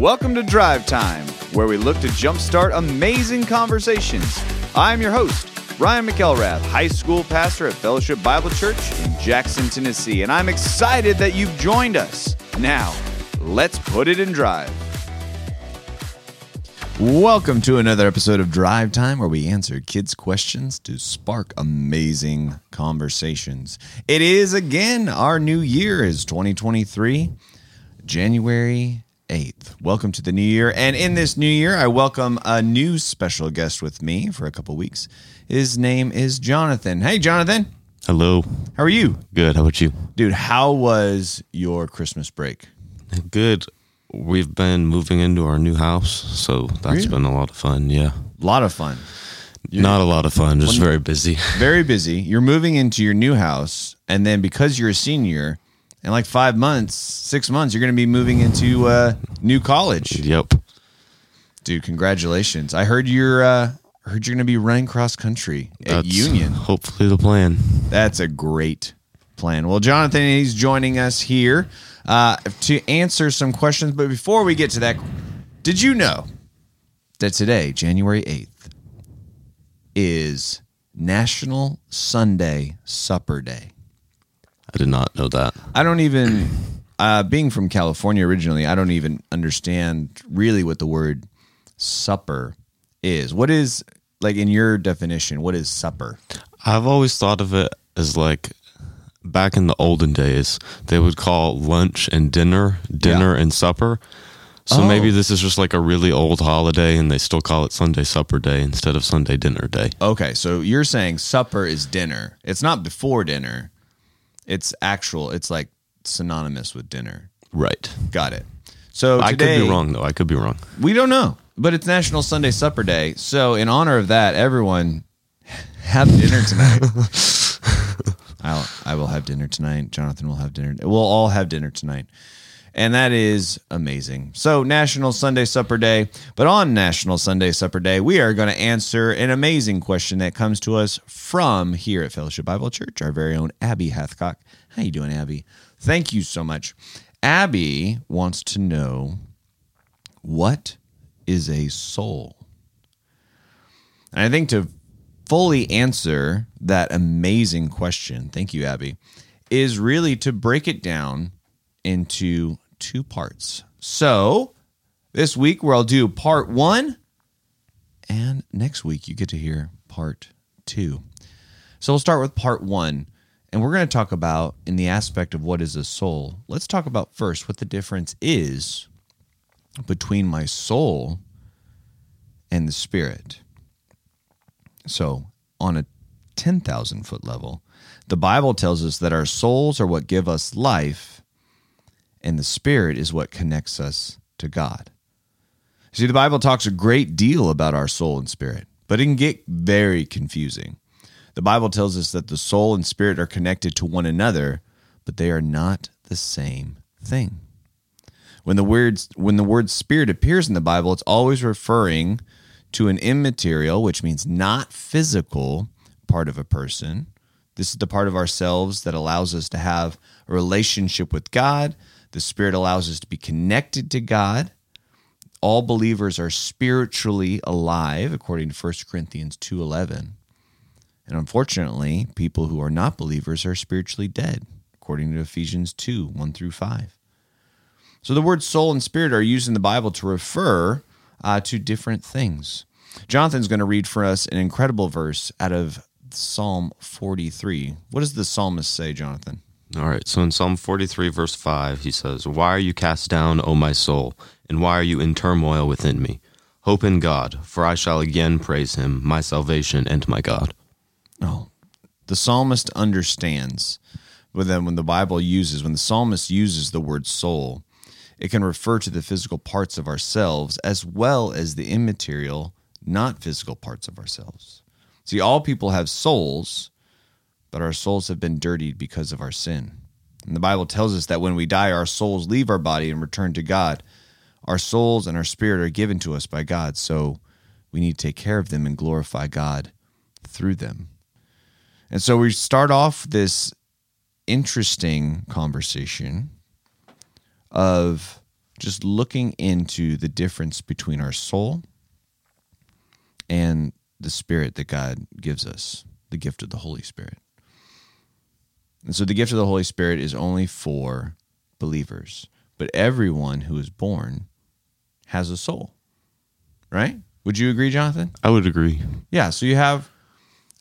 Welcome to Drive Time, where we look to jumpstart amazing conversations. I'm your host, Ryan McElrath, high school pastor at Fellowship Bible Church in Jackson, Tennessee, and I'm excited that you've joined us. Now, let's put it in drive. Welcome to another episode of Drive Time, where we answer kids' questions to spark amazing conversations. It is again our new year is 2023, January 8th. Welcome to the new year. And in this new year, I welcome a new special guest with me for a couple weeks. His name is Jonathan. Hey, Jonathan. Hello. How are you? Good. How about you? Dude, how was your Christmas break? Good. We've been moving into our new house, so that's Really? been a lot of fun. Yeah. A lot of fun. Not a lot of fun, just very busy. Very busy. You're moving into your new house, and then because you're a senior, in like five months, six months, you're going to be moving into uh, new college. Yep. Dude, congratulations! I heard you're uh, heard you're going to be running cross country at That's Union. Hopefully the plan. That's a great plan. Well, Jonathan, he's joining us here uh, to answer some questions. But before we get to that, did you know that today, January 8th, is National Sunday Supper Day? I did not know that. I don't even, uh, being from California originally, I don't even understand really what the word supper is. What is, like, in your definition, what is supper? I've always thought of it as like back in the olden days, they would call lunch and dinner, dinner and supper. So Oh. maybe this is just like a really old holiday and they still call it Sunday supper day instead of Sunday dinner day. Okay, so you're saying supper is dinner. It's not before dinner. It's actual. It's like synonymous with dinner. Right. Got it. So I could be wrong though. I could be wrong. We don't know, but it's National Sunday Supper Day. So in honor of that, everyone have dinner tonight. I'll, I will have dinner tonight. Jonathan will have dinner. We'll all have dinner tonight. And that is amazing. So, National Sunday Supper Day. But on National Sunday Supper Day, we are going to answer an amazing question that comes to us from here at Fellowship Bible Church, our very own Abby Hathcock. How you doing, Abby? Thank you so much. Abby wants to know what is a soul? And I think to fully answer that amazing question, thank you, Abby, is really to break it down into two parts. So this week, where I'll do part one, and next week, you get to hear part two. So we'll start with part one, and we're going to talk about, in the aspect of what is a soul, let's talk about first what the difference is between my soul and the spirit. So, on a 10,000 foot level, the Bible tells us that our souls are what give us life, and the spirit is what connects us to God. See, the Bible talks a great deal about our soul and spirit, but it can get very confusing. The Bible tells us that the soul and spirit are connected to one another, but they are not the same thing. When the word when the word spirit appears in the Bible, it's always referring to an immaterial, which means not physical part of a person. This is the part of ourselves that allows us to have a relationship with God. The spirit allows us to be connected to God. All believers are spiritually alive according to 1 Corinthians 2:11. And unfortunately, people who are not believers are spiritually dead according to Ephesians 2 1 through 5. So the words soul and spirit are used in the Bible to refer uh, to different things. Jonathan's going to read for us an incredible verse out of Psalm 43. What does the psalmist say, Jonathan? All right. So in Psalm 43, verse 5, he says, Why are you cast down, O my soul? And why are you in turmoil within me? Hope in God, for I shall again praise him, my salvation and my God. Oh, the psalmist understands. But then when the Bible uses, when the psalmist uses the word soul, it can refer to the physical parts of ourselves as well as the immaterial, not physical parts of ourselves. See, all people have souls, but our souls have been dirtied because of our sin. And the Bible tells us that when we die, our souls leave our body and return to God. Our souls and our spirit are given to us by God, so we need to take care of them and glorify God through them. And so we start off this interesting conversation of just looking into the difference between our soul and the spirit that God gives us, the gift of the Holy Spirit. And so the gift of the Holy Spirit is only for believers, but everyone who is born has a soul, right? Would you agree, Jonathan? I would agree. Yeah. So you have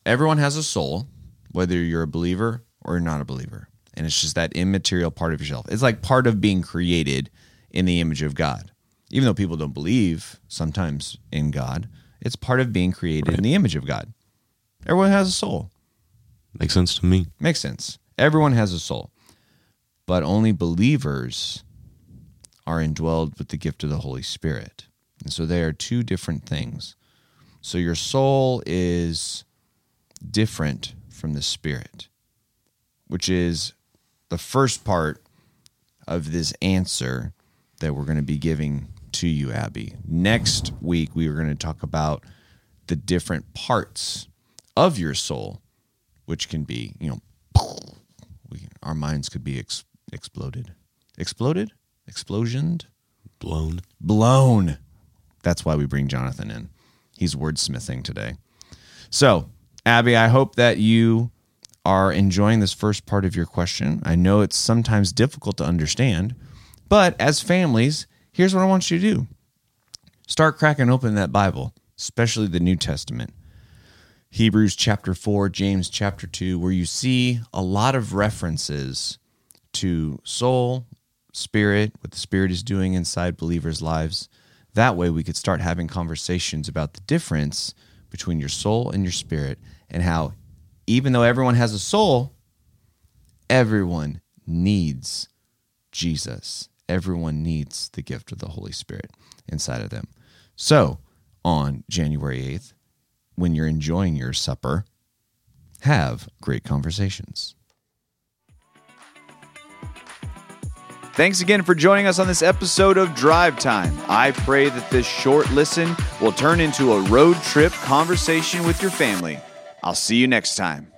everyone has a soul, whether you're a believer or not a believer. And it's just that immaterial part of yourself. It's like part of being created in the image of God. Even though people don't believe sometimes in God, it's part of being created in the image of God. Everyone has a soul. Makes sense to me. Makes sense. Everyone has a soul. But only believers are indwelled with the gift of the Holy Spirit. And so they are two different things. So your soul is different from the spirit, which is the first part of this answer that we're going to be giving to you, Abby. Next week, we are going to talk about the different parts of your soul, which can be, you know, our minds could be ex- exploded. Exploded? Explosioned? Blown. blown. That's why we bring Jonathan in. He's wordsmithing today. So, Abby, I hope that you are enjoying this first part of your question. I know it's sometimes difficult to understand, but as families, here's what I want you to do start cracking open that Bible, especially the New Testament. Hebrews chapter 4, James chapter 2, where you see a lot of references to soul, spirit, what the spirit is doing inside believers' lives. That way, we could start having conversations about the difference between your soul and your spirit, and how, even though everyone has a soul, everyone needs Jesus. Everyone needs the gift of the Holy Spirit inside of them. So, on January 8th, when you're enjoying your supper, have great conversations. Thanks again for joining us on this episode of Drive Time. I pray that this short listen will turn into a road trip conversation with your family. I'll see you next time.